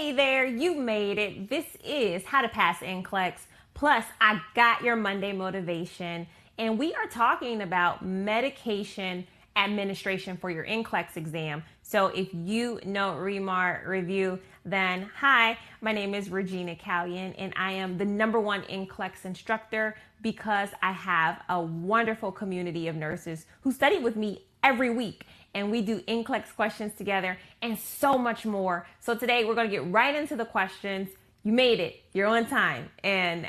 Hey there, you made it. This is How to Pass NCLEX. Plus, I got your Monday motivation, and we are talking about medication administration for your NCLEX exam. So, if you know Remar Review, then hi, my name is Regina Callion, and I am the number one NCLEX instructor because I have a wonderful community of nurses who study with me every week and we do NCLEX questions together and so much more. So today we're going to get right into the questions. You made it. You're on time. And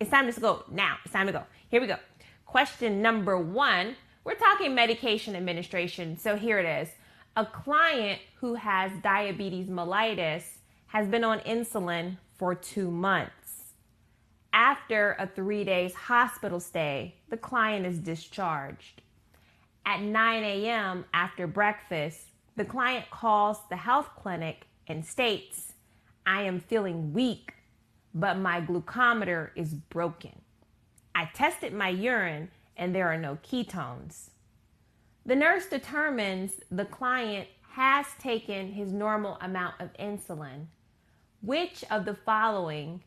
it's time to go now. It's time to go. Here we go. Question number one. We're talking medication administration. So here it is. A client who has diabetes mellitus has been on insulin for two months. After a three days hospital stay, the client is discharged. At 9 a.m. after breakfast, the client calls the health clinic and states, I am feeling weak, but my glucometer is broken. I tested my urine and there are no ketones. The nurse determines the client has taken his normal amount of insulin. Which of the following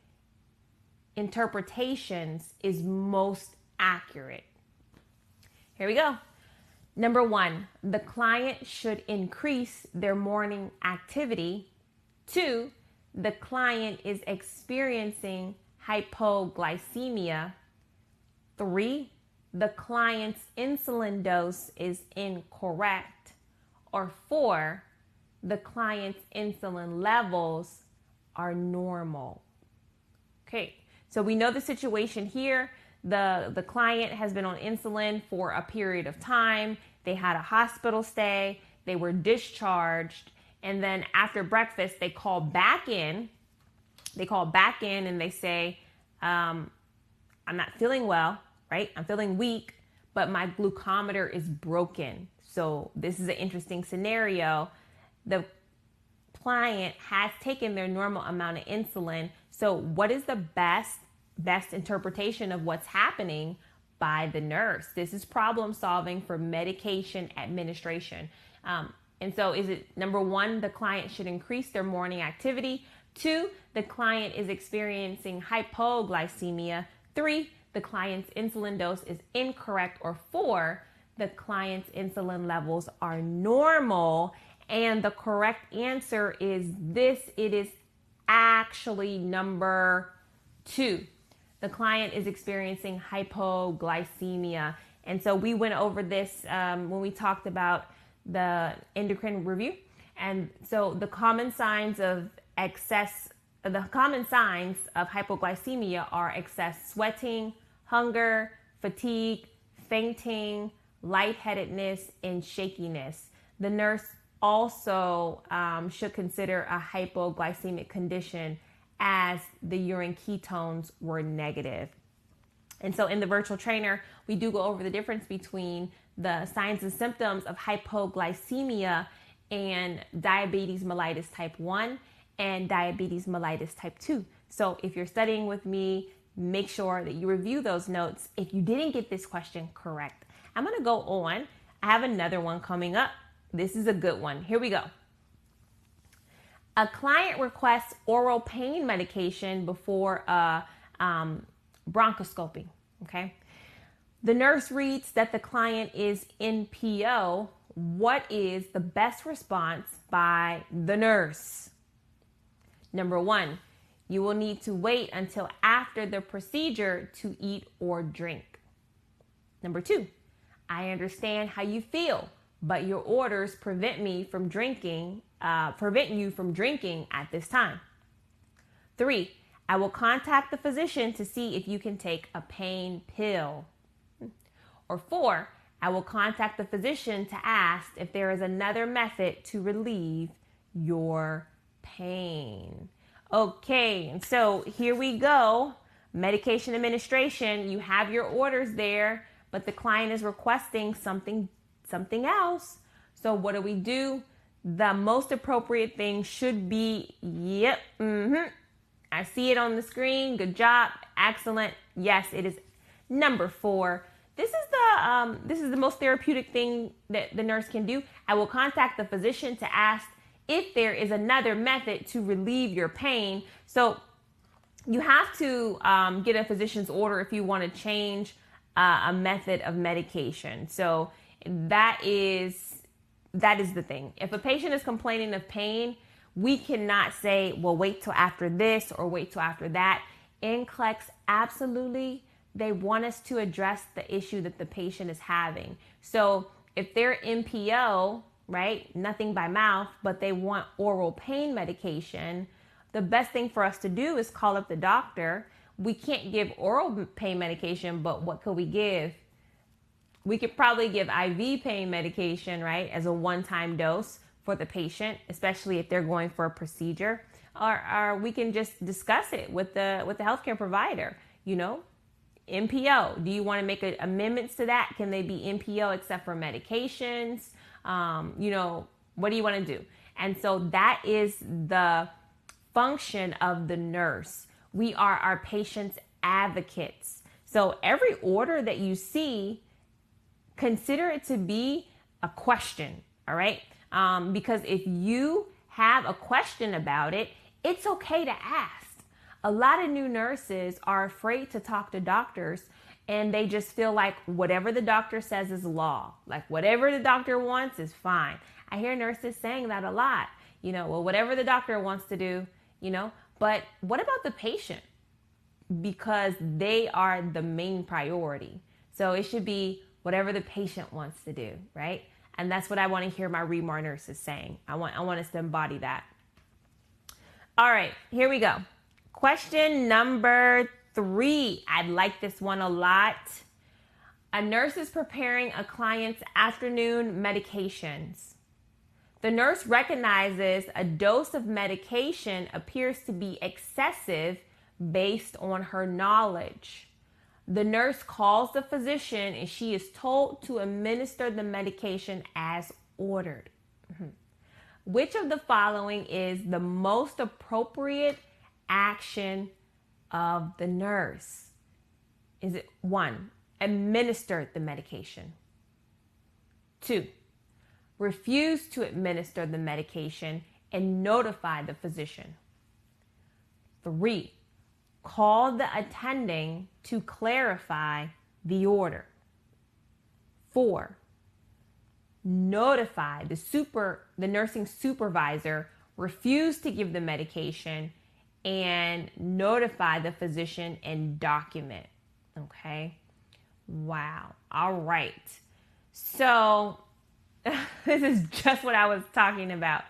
interpretations is most accurate? Here we go. Number one, the client should increase their morning activity. Two, the client is experiencing hypoglycemia. Three, the client's insulin dose is incorrect. Or four, the client's insulin levels are normal. Okay, so we know the situation here. The, the client has been on insulin for a period of time. They had a hospital stay, they were discharged, and then after breakfast, they call back in. They call back in and they say, um, I'm not feeling well, right? I'm feeling weak, but my glucometer is broken. So, this is an interesting scenario. The client has taken their normal amount of insulin. So, what is the best best interpretation of what's happening by the nurse. This is problem solving for medication administration. Um, and so, is it number one, the client should increase their morning activity? Two, the client is experiencing hypoglycemia. Three, the client's insulin dose is incorrect. Or four, the client's insulin levels are normal. And the correct answer is this it is actually number two the client is experiencing hypoglycemia. And so we went over this um, when we talked about the endocrine review. And so the common signs of excess, the common signs of hypoglycemia are excess sweating, hunger, fatigue, fainting, lightheadedness, and shakiness. The nurse also um, should consider a hypoglycemic condition as the urine ketones were negative. And so in the virtual trainer, we do go over the difference between the signs and symptoms of hypoglycemia and diabetes mellitus type 1 and diabetes mellitus type 2. So if you're studying with me, make sure that you review those notes if you didn't get this question correct. I'm going to go on. I have another one coming up. This is a good one. Here we go. A client requests oral pain medication before a um, bronchoscopy. Okay. The nurse reads that the client is NPO. What is the best response by the nurse? Number one, you will need to wait until after the procedure to eat or drink. Number two, I understand how you feel, but your orders prevent me from drinking uh, prevent you from drinking at this time. Three, I will contact the physician to see if you can take a pain pill. Or four, I will contact the physician to ask if there is another method to relieve your pain. Okay, and so here we go. Medication administration, you have your orders there, but the client is requesting something something else. So what do we do? The most appropriate thing should be yep, mm-hmm. I see it on the screen. Good job. Excellent. Yes, it is number four. This is the um, this is the most therapeutic thing that the nurse can do. I will contact the physician to ask if there is another method to relieve your pain. So you have to um, get a physician's order if you want to change uh, a method of medication. So that is that is the thing. If a patient is complaining of pain, we cannot say, well, wait till after this or wait till after that. NCLEX absolutely they want us to address the issue that the patient is having. So if they're NPO, right, nothing by mouth, but they want oral pain medication, the best thing for us to do is call up the doctor. We can't give oral pain medication, but what could we give? We could probably give IV pain medication, right, as a one time dose for the patient, especially if they're going for a procedure. Or, or we can just discuss it with the with the healthcare provider. You know, NPO. Do you want to make a, amendments to that? Can they be NPO except for medications? Um, you know, what do you want to do? And so that is the function of the nurse. We are our patient's advocates. So every order that you see, consider it to be a question, all right? Um, because if you have a question about it, it's okay to ask. A lot of new nurses are afraid to talk to doctors and they just feel like whatever the doctor says is law. Like whatever the doctor wants is fine. I hear nurses saying that a lot. You know, well, whatever the doctor wants to do, you know, but what about the patient? Because they are the main priority. So it should be whatever the patient wants to do, right? And that's what I want to hear my Remar nurses saying. I want I want us to embody that. All right, here we go. Question number three. I like this one a lot. A nurse is preparing a client's afternoon medications. The nurse recognizes a dose of medication appears to be excessive based on her knowledge. The nurse calls the physician and she is told to administer the medication as ordered. Mm-hmm. Which of the following is the most appropriate action of the nurse? Is it one, administer the medication? Two, refuse to administer the medication and notify the physician. Three, call the attending to clarify the order. Four, notify the super the nursing supervisor refuse to give the medication and notify the physician and document. Okay. Wow. All right. So, this is just what I was talking about.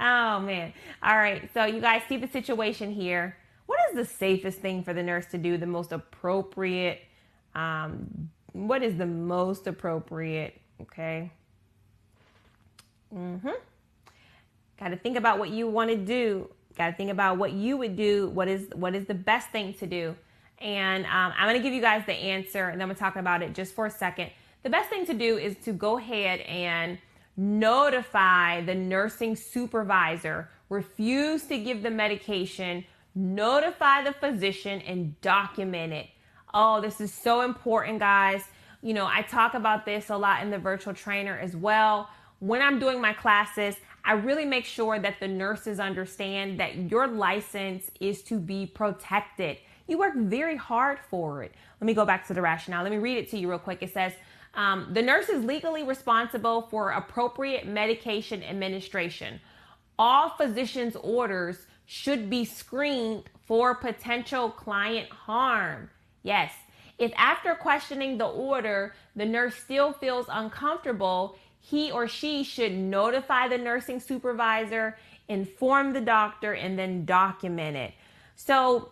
Oh, man. All right. So, you guys see the situation here. The safest thing for the nurse to do? The most appropriate? Um, what is the most appropriate? Okay. Mm hmm. Got to think about what you want to do Got to think about what you would do. What is what is the best thing to do? And um, I'm going to give you guys the answer, and then we're talking about it just for a second. The best thing to do is to go ahead and notify the nursing supervisor. Refuse to give the medication. Notify the physician and document it. Oh, this is so important, guys. You know, I talk about this a lot in the virtual trainer as well. When I'm doing my classes, I really make sure that the nurses understand that your license is to be protected. You work very hard for it. Let me go back to the rationale. Let me read it to you real quick. It says, um, the nurse is legally responsible for appropriate medication administration. All physician's orders should be screened for potential client harm. Yes, if after questioning the order, the nurse still feels uncomfortable, he or she should notify the nursing supervisor, inform the doctor, and then document it. So,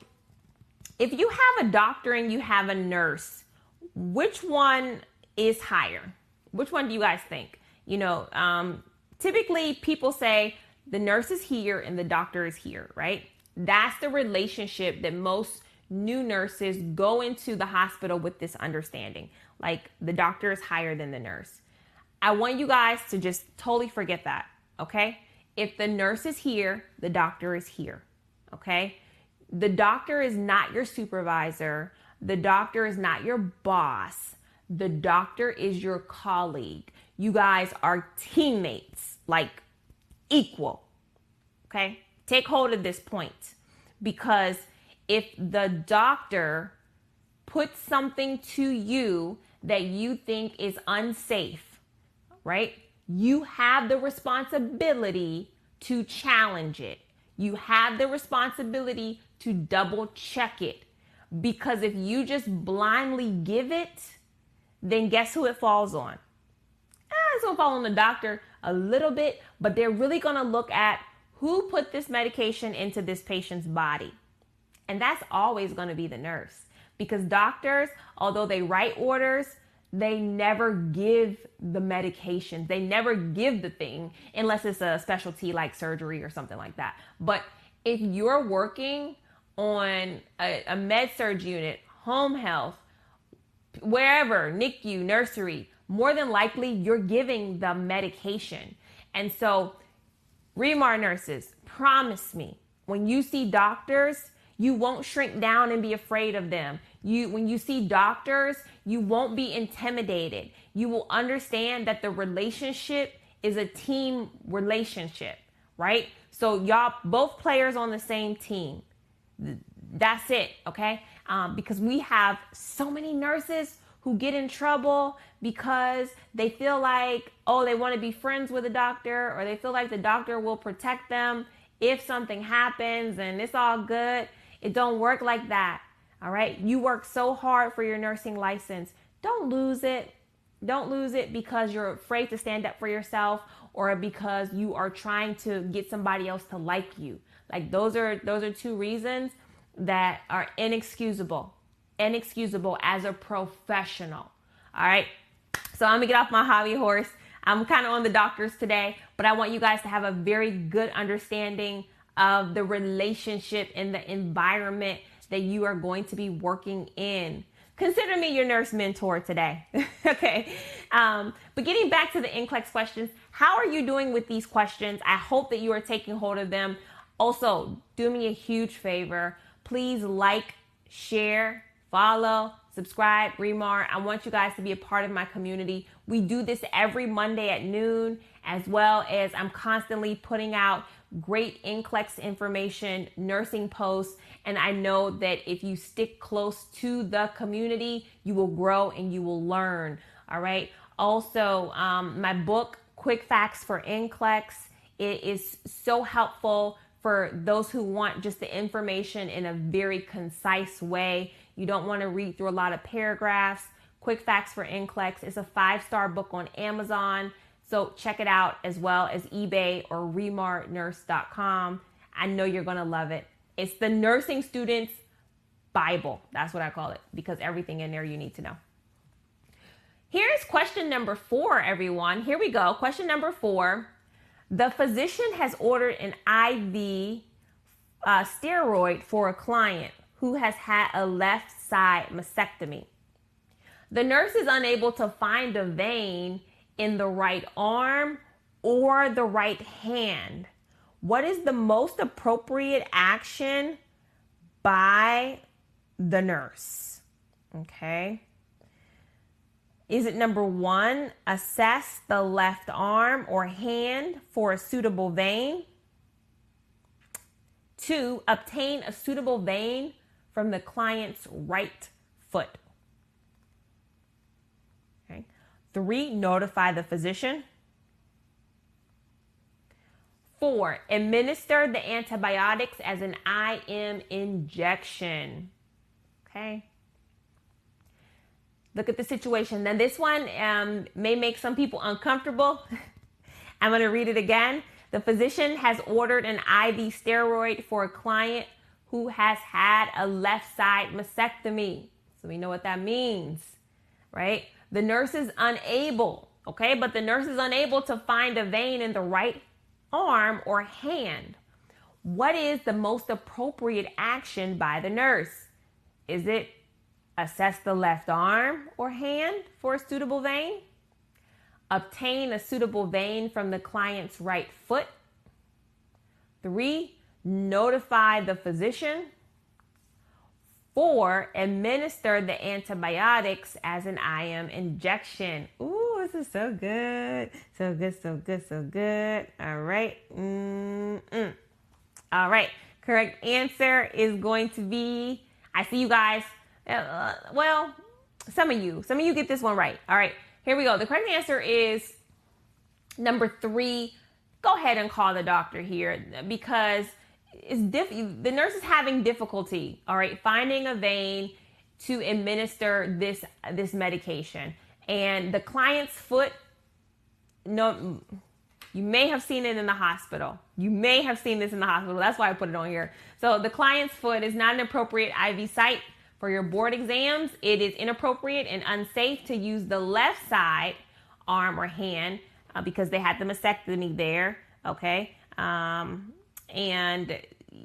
if you have a doctor and you have a nurse, which one is higher? Which one do you guys think? You know, um, typically people say the nurse is here and the doctor is here, right? That's the relationship that most new nurses go into the hospital with this understanding. Like the doctor is higher than the nurse. I want you guys to just totally forget that, okay? If the nurse is here, the doctor is here, okay? The doctor is not your supervisor. The doctor is not your boss. The doctor is your colleague. You guys are teammates, like equal, Okay? Take hold of this point because if the doctor puts something to you that you think is unsafe, right? You have the responsibility to challenge it. You have the responsibility to double check it. Because if you just blindly give it, then guess who it falls on? Eh, it's gonna fall on the doctor a little bit, but they're really gonna look at who put this medication into this patient's body. And that's always gonna be the nurse. Because doctors, although they write orders, they never give the medication. They never give the thing unless it's a specialty like surgery or something like that. But if you're working on a, a med surg unit, home health, wherever, NICU, nursery, more than likely you're giving the medication. And so, Remar nurses, promise me when you see doctors, you won't shrink down and be afraid of them. You when you see doctors, you won't be intimidated. You will understand that the relationship is a team relationship, right? So y'all both players on the same team. That's it, okay? Um, because we have so many nurses who get in trouble because they feel like, oh, they want to be friends with a doctor or they feel like the doctor will protect them if something happens and it's all good. It don't work like that. All right. You work so hard for your nursing license. Don't lose it. Don't lose it because you're afraid to stand up for yourself or because you are trying to get somebody else to like you. Like those are those are two reasons that are inexcusable. Inexcusable as a professional. All right. So I'm gonna get off my hobby horse. I'm kind of on the doctors today, but I want you guys to have a very good understanding of the relationship and the environment that you are going to be working in. Consider me your nurse mentor today. okay. Um, but getting back to the NCLEX questions, how are you doing with these questions? I hope that you are taking hold of them. Also, do me a huge favor. Please like, share, follow, subscribe, Remar. I want you guys to be a part of my community. We do this every Monday at noon, as well as I'm constantly putting out great NCLEX information, nursing posts, and I know that if you stick close to the community, you will grow and you will learn. All right. Also, um, my book, Quick Facts for NCLEX, it is so helpful for those who want just the information in a very concise way. You don't want to read through a lot of paragraphs. Quick Facts for NCLEX is a five star book on Amazon. So check it out as well as eBay or remarnurse.com. I know you're going to love it. It's the nursing student's Bible. That's what I call it because everything in there you need to know. Here's question number four, everyone. Here we go. Question number four. The physician has ordered an IV uh, steroid for a client who has had a left side mastectomy. The nurse is unable to find a vein in the right arm or the right hand. What is the most appropriate action by the nurse? Okay. Is it number one, assess the left arm or hand for a suitable vein? Two, obtain a suitable vein from the client's right foot. Okay. Three, notify the physician. Four, administer the antibiotics as an IM injection. Okay. Look at the situation. Now, this one um, may make some people uncomfortable. I'm going to read it again. The physician has ordered an IV steroid for a client who has had a left side mastectomy. So we know what that means, right? The nurse is unable, okay, but the nurse is unable to find a vein in the right arm or hand. What is the most appropriate action by the nurse? Is it assess the left arm or hand for a suitable vein? Obtain a suitable vein from the client's right foot? Three, notify the physician. Four, administer the antibiotics as an IM injection. Ooh, this is so good. So good, so good, so good. All right. Mm-mm. All right. Correct answer is going to be I see you guys. Uh, well, some of you, some of you get this one right. All right. Here we go. The correct answer is number three. Go ahead and call the doctor here because it's diff- the nurse is having difficulty. All right, finding a vein to administer this this medication, and the client's foot. No, you may have seen it in the hospital. You may have seen this in the hospital. That's why I put it on here. So the client's foot is not an appropriate IV site for your board exams. It is inappropriate and unsafe to use the left side arm or hand uh, because they had the mastectomy there. Okay. Um, and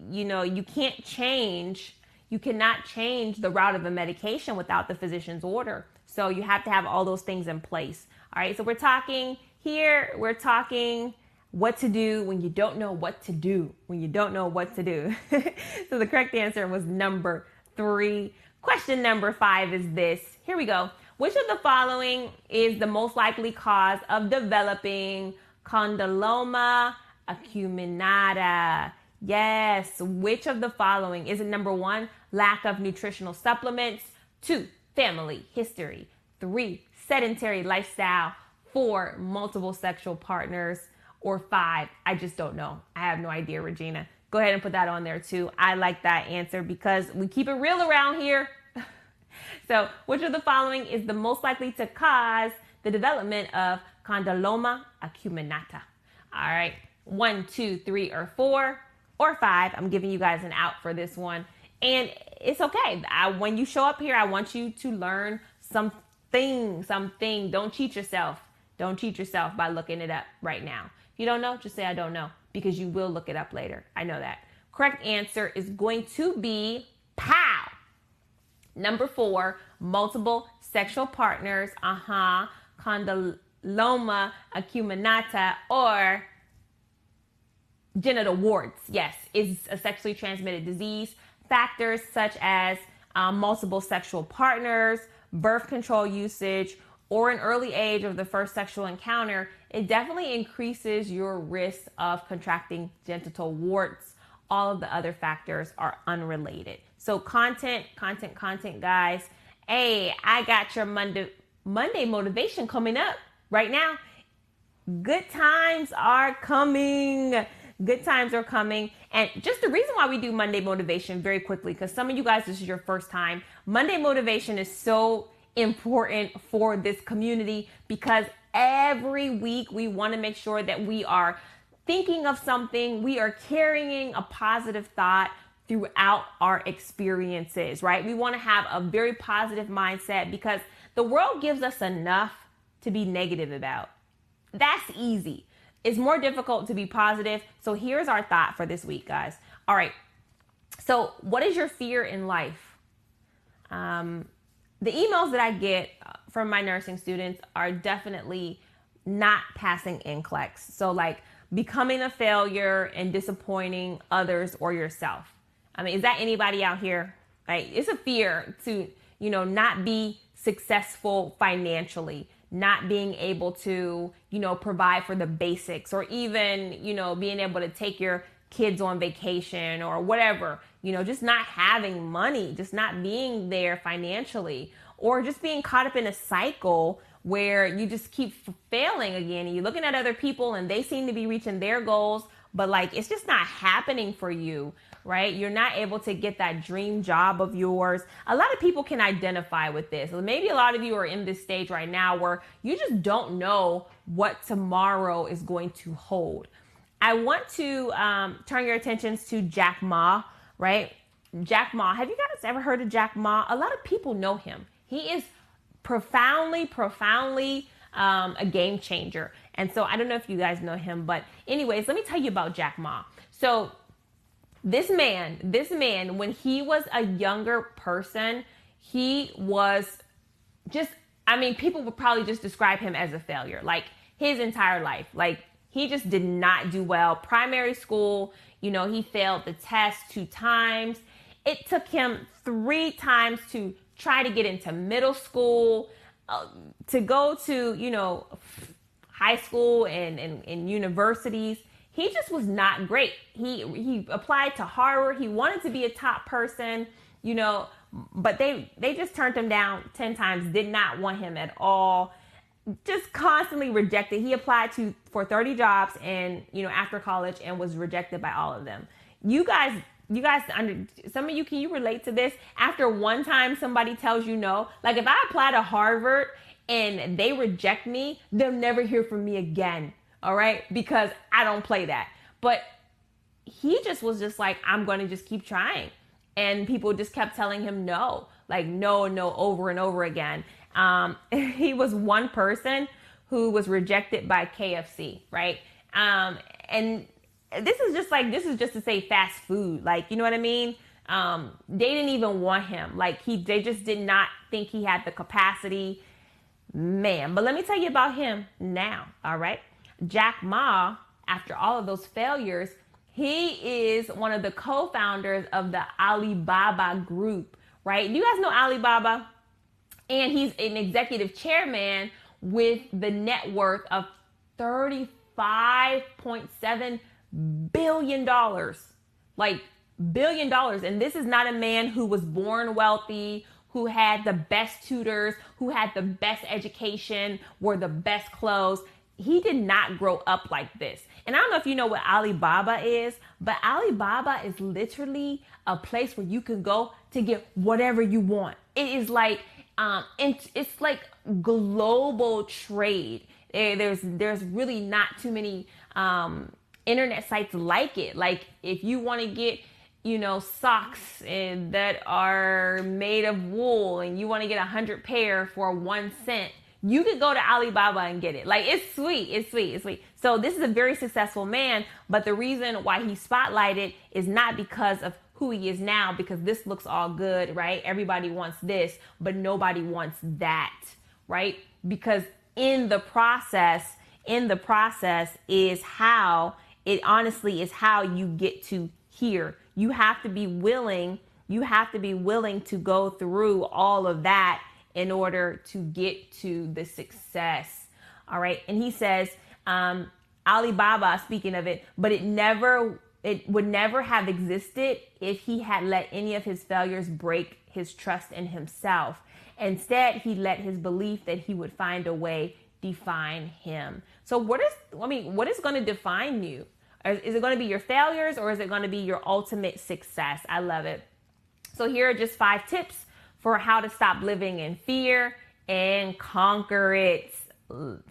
you know, you can't change, you cannot change the route of a medication without the physician's order. So you have to have all those things in place. All right. So we're talking here, we're talking what to do when you don't know what to do, when you don't know what to do. so the correct answer was number three. Question number five is this. Here we go. Which of the following is the most likely cause of developing condyloma acuminata? Yes. Which of the following is it number one, lack of nutritional supplements? Two, family history. Three, sedentary lifestyle. Four, multiple sexual partners. Or five, I just don't know. I have no idea, Regina. Go ahead and put that on there too. I like that answer because we keep it real around here. so, which of the following is the most likely to cause the development of condyloma acuminata? All right, one, two, three, or four, or five. I'm giving you guys an out for this one. And it's okay. I, when you show up here, I want you to learn something, something. Don't cheat yourself. Don't cheat yourself by looking it up right now. If you don't know, just say, I don't know, because you will look it up later. I know that. Correct answer is going to be POW. Number four, multiple sexual partners, uh huh, condyloma acuminata, or genital warts. Yes, is a sexually transmitted disease. Factors such as um, multiple sexual partners, birth control usage, or an early age of the first sexual encounter, it definitely increases your risk of contracting genital warts. All of the other factors are unrelated. So content, content, content, guys. Hey, I got your Monday Monday motivation coming up right now. Good times are coming. Good times are coming. And just the reason why we do Monday motivation very quickly, because some of you guys, this is your first time. Monday motivation is so important for this community because every week we want to make sure that we are thinking of something, we are carrying a positive thought throughout our experiences, right? We want to have a very positive mindset because the world gives us enough to be negative about. That's easy. It's more difficult to be positive. So here's our thought for this week, guys. All right. So, what is your fear in life? Um, the emails that I get from my nursing students are definitely not passing NCLEX. So, like becoming a failure and disappointing others or yourself. I mean, is that anybody out here? Right? It's a fear to, you know, not be successful financially, not being able to, you know, provide for the basics or even, you know, being able to take your kids on vacation or whatever, you know, just not having money, just not being there financially or just being caught up in a cycle where you just keep failing again and you're looking at other people and they seem to be reaching their goals but like it's just not happening for you right? You're not able to get that dream job of yours. A lot of people can identify with this. Maybe a lot of you are in this stage right now where you just don't know what tomorrow is going to hold. I want to um, turn your attentions to Jack Ma, right? Jack Ma. Have you guys ever heard of Jack Ma? A lot of people know him. He is profoundly, profoundly um, a game changer. And so I don't know if you guys know him, but anyways, let me tell you about Jack Ma. So this man, this man, when he was a younger person, he was just, I mean, people would probably just describe him as a failure, like his entire life. Like, he just did not do well. Primary school, you know, he failed the test two times. It took him three times to try to get into middle school, uh, to go to, you know, high school and, and, and universities he just was not great. He he applied to Harvard. He wanted to be a top person, you know, but they they just turned him down 10 times. Did not want him at all. Just constantly rejected. He applied to for 30 jobs and, you know, after college and was rejected by all of them. You guys you guys under some of you can you relate to this after one time somebody tells you no like if i apply to harvard and they reject me they'll never hear from me again all right? Because i don't play that. But he just was just like i'm going to just keep trying. And people just kept telling him no. Like no no over and over again. Um, he was one person who was rejected by kfc right? Um, and this is just like this is just to say fast food. Like you know what i mean? Um, they didn't even want him. Like he they just did not think he had the capacity. Man but let me tell you about him now all right jack ma after all of those failures he is one of the co-founders of the alibaba group right Do you guys know alibaba and he's an executive chairman with the net worth of 35.7 billion dollars. Like billion dollars. And this is not a man who was born wealthy, who had the best tutors, who had the best education, wore the best clothes. He did not grow up like this. And I don't know if you know what Alibaba is, but Alibaba is literally a place where you can go to get whatever you want. It is like um, it's like global trade. Eh, there's there's really not too many um, internet sites like it. Like if you want to get, you know, socks and that are made of wool and you want to get a hundred pair for one cent, you could go to Alibaba and get it. Like it's sweet, it's sweet, it's sweet. So this is a very successful man, but the reason why he spotlighted is not because of who he is now, because this looks all good, right? Everybody wants this, but nobody wants that, right? Because in the process, in the process is how it honestly is how you get to here. You have to be willing, you have to be willing to go through all of that in order to get to the success. All right. And he says, um, Alibaba, speaking of it, but it never, it would never have existed if he had let any of his failures break his trust in himself. Instead, he let his belief that he would find a way define him. So, what is, I mean, what is going to define you? Is it going to be your failures or is it going to be your ultimate success? I love it. So, here are just five tips for how to stop living in fear and conquer it.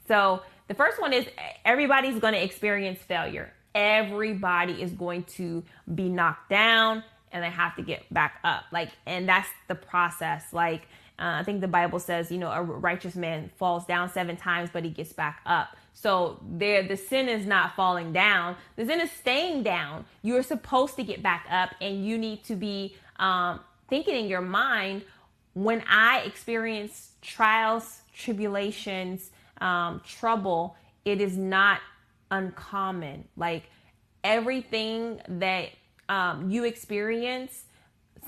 So, the first one is everybody's going to experience failure. Everybody is going to be knocked down and they have to get back up. Like, and that's the process. Like, uh, I think the Bible says, you know, a righteous man falls down seven times, but he gets back up. So there, the sin is not falling down. The sin is staying down. You're supposed to get back up, and you need to be um, thinking in your mind. When I experience trials, tribulations, um, trouble, it is not uncommon. Like everything that um, you experience,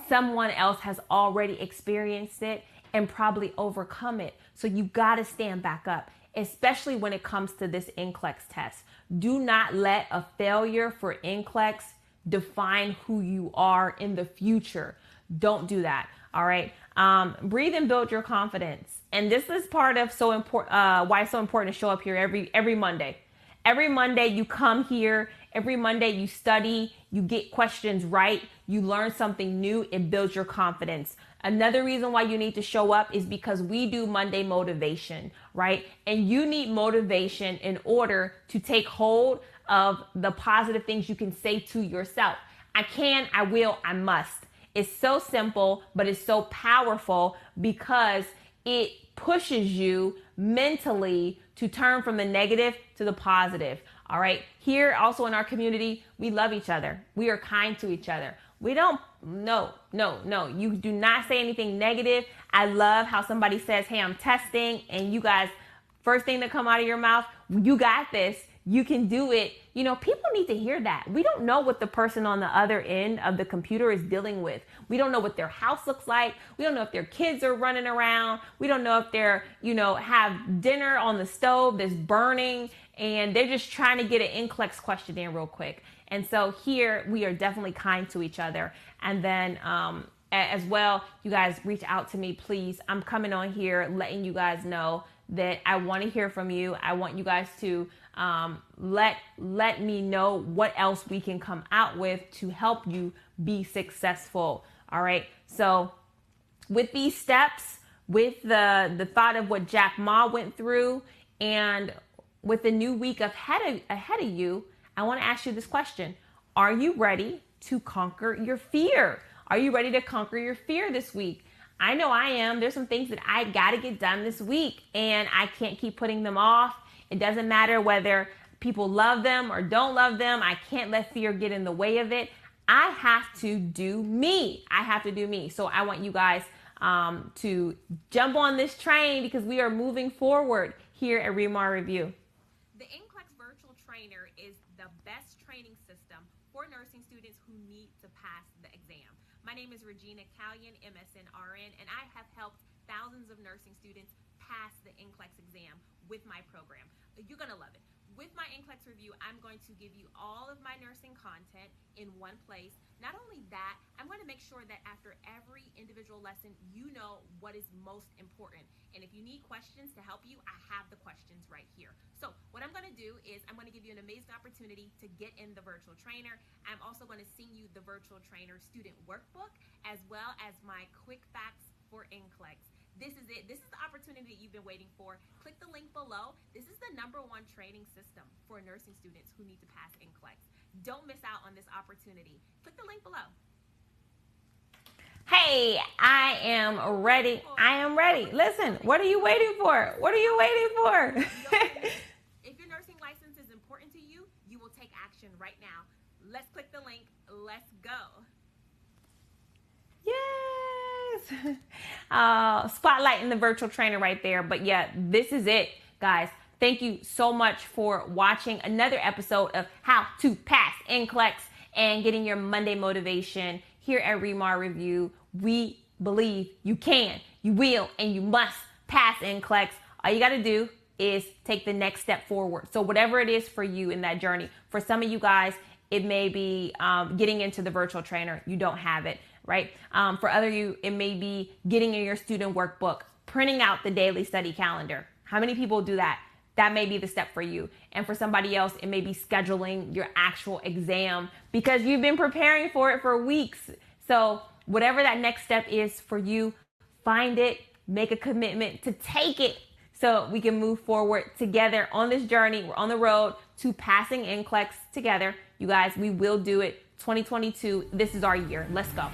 someone else has already experienced it and probably overcome it. So you got to stand back up especially when it comes to this NCLEX test. Do not let a failure for NCLEX define who you are in the future. Don't do that. All right. Um, breathe and build your confidence. And this is part of so important. Uh, why it's so important to show up here every every Monday. Every Monday you come here. Every Monday you study. You get questions right. You learn something new. It builds your confidence. Another reason why you need to show up is because we do Monday motivation, right? And you need motivation in order to take hold of the positive things you can say to yourself. I can, I will, I must. It's so simple, but it's so powerful because it pushes you mentally to turn from the negative to the positive. All right. Here, also in our community, we love each other. We are kind to each other. We don't, no, no, no. You do not say anything negative. I love how somebody says, hey, I'm testing, and you guys, first thing that come out of your mouth, you got this. You can do it. You know, people need to hear that. We don't know what the person on the other end of the computer is dealing with. We don't know what their house looks like. We don't know if their kids are running around. We don't know if they're, you know, have dinner on the stove that's burning and they're just trying to get an NCLEX question in real quick. And so here we are definitely kind to each other. And then um, as well, you guys reach out to me, please. I'm coming on here letting you guys know that I want to hear from you. I want you guys to um, let let me know what else we can come out with to help you be successful. All right. So with these steps, with the the thought of what Jack Ma went through, and with the new week ahead of, ahead of you, I want to ask you this question: Are you ready to conquer your fear? Are you ready to conquer your fear this week? I know I am. There's some things that I got to get done this week, and I can't keep putting them off. It doesn't matter whether people love them or don't love them. I can't let fear get in the way of it. I have to do me. I have to do me. So I want you guys um, to jump on this train because we are moving forward here at Remar Review. The NCLEX Virtual Trainer is the best training system for nursing students who need to pass the exam. My name is Regina Callion, MSN RN, and I have helped thousands of nursing students pass the NCLEX exam with my program. You're to love it. With my NCLEX review, I'm going to give you all of my nursing content in one place. Not only that, I'm to make sure that after every individual lesson, you know what is most important. And if you need questions to help you, I have the questions right here. So what I'm to do is I'm to give you an amazing opportunity to get in the virtual trainer. I'm also to send you the virtual trainer student workbook as well as my quick facts for NCLEX. This is it. This is the opportunity that you've been waiting for. Click the link below. This is the number one training system for nursing students who need to pass NCLEX. Don't miss out on this opportunity. Click the link below. Hey, I am ready. I am ready. Listen, what are you waiting for? What are you waiting for? if your nursing license is important to you, you will take action right now. Let's click the link. Let's go. Yes. Uh, spotlighting the virtual trainer right there. But yeah, this is it, guys. Thank you so much for watching another episode of How to Pass NCLEX and getting your Monday motivation here at Remar Review. We believe you can, you will, and you must pass NCLEX. All you got to do is take the next step forward. So, whatever it is for you in that journey, for some of you guys, it may be um, getting into the virtual trainer. You don't have it right? Um, for other you, it may be getting in your student workbook, printing out the daily study calendar. How many people do that? That may be the step for you. And for somebody else, it may be scheduling your actual exam because you've been preparing for it for weeks. So, whatever that next step is for you, find it, make a commitment to take it so we can move forward together on this journey. We're on the road to passing NCLEX together. You guys, we will do it 2022. This is our year. Let's go.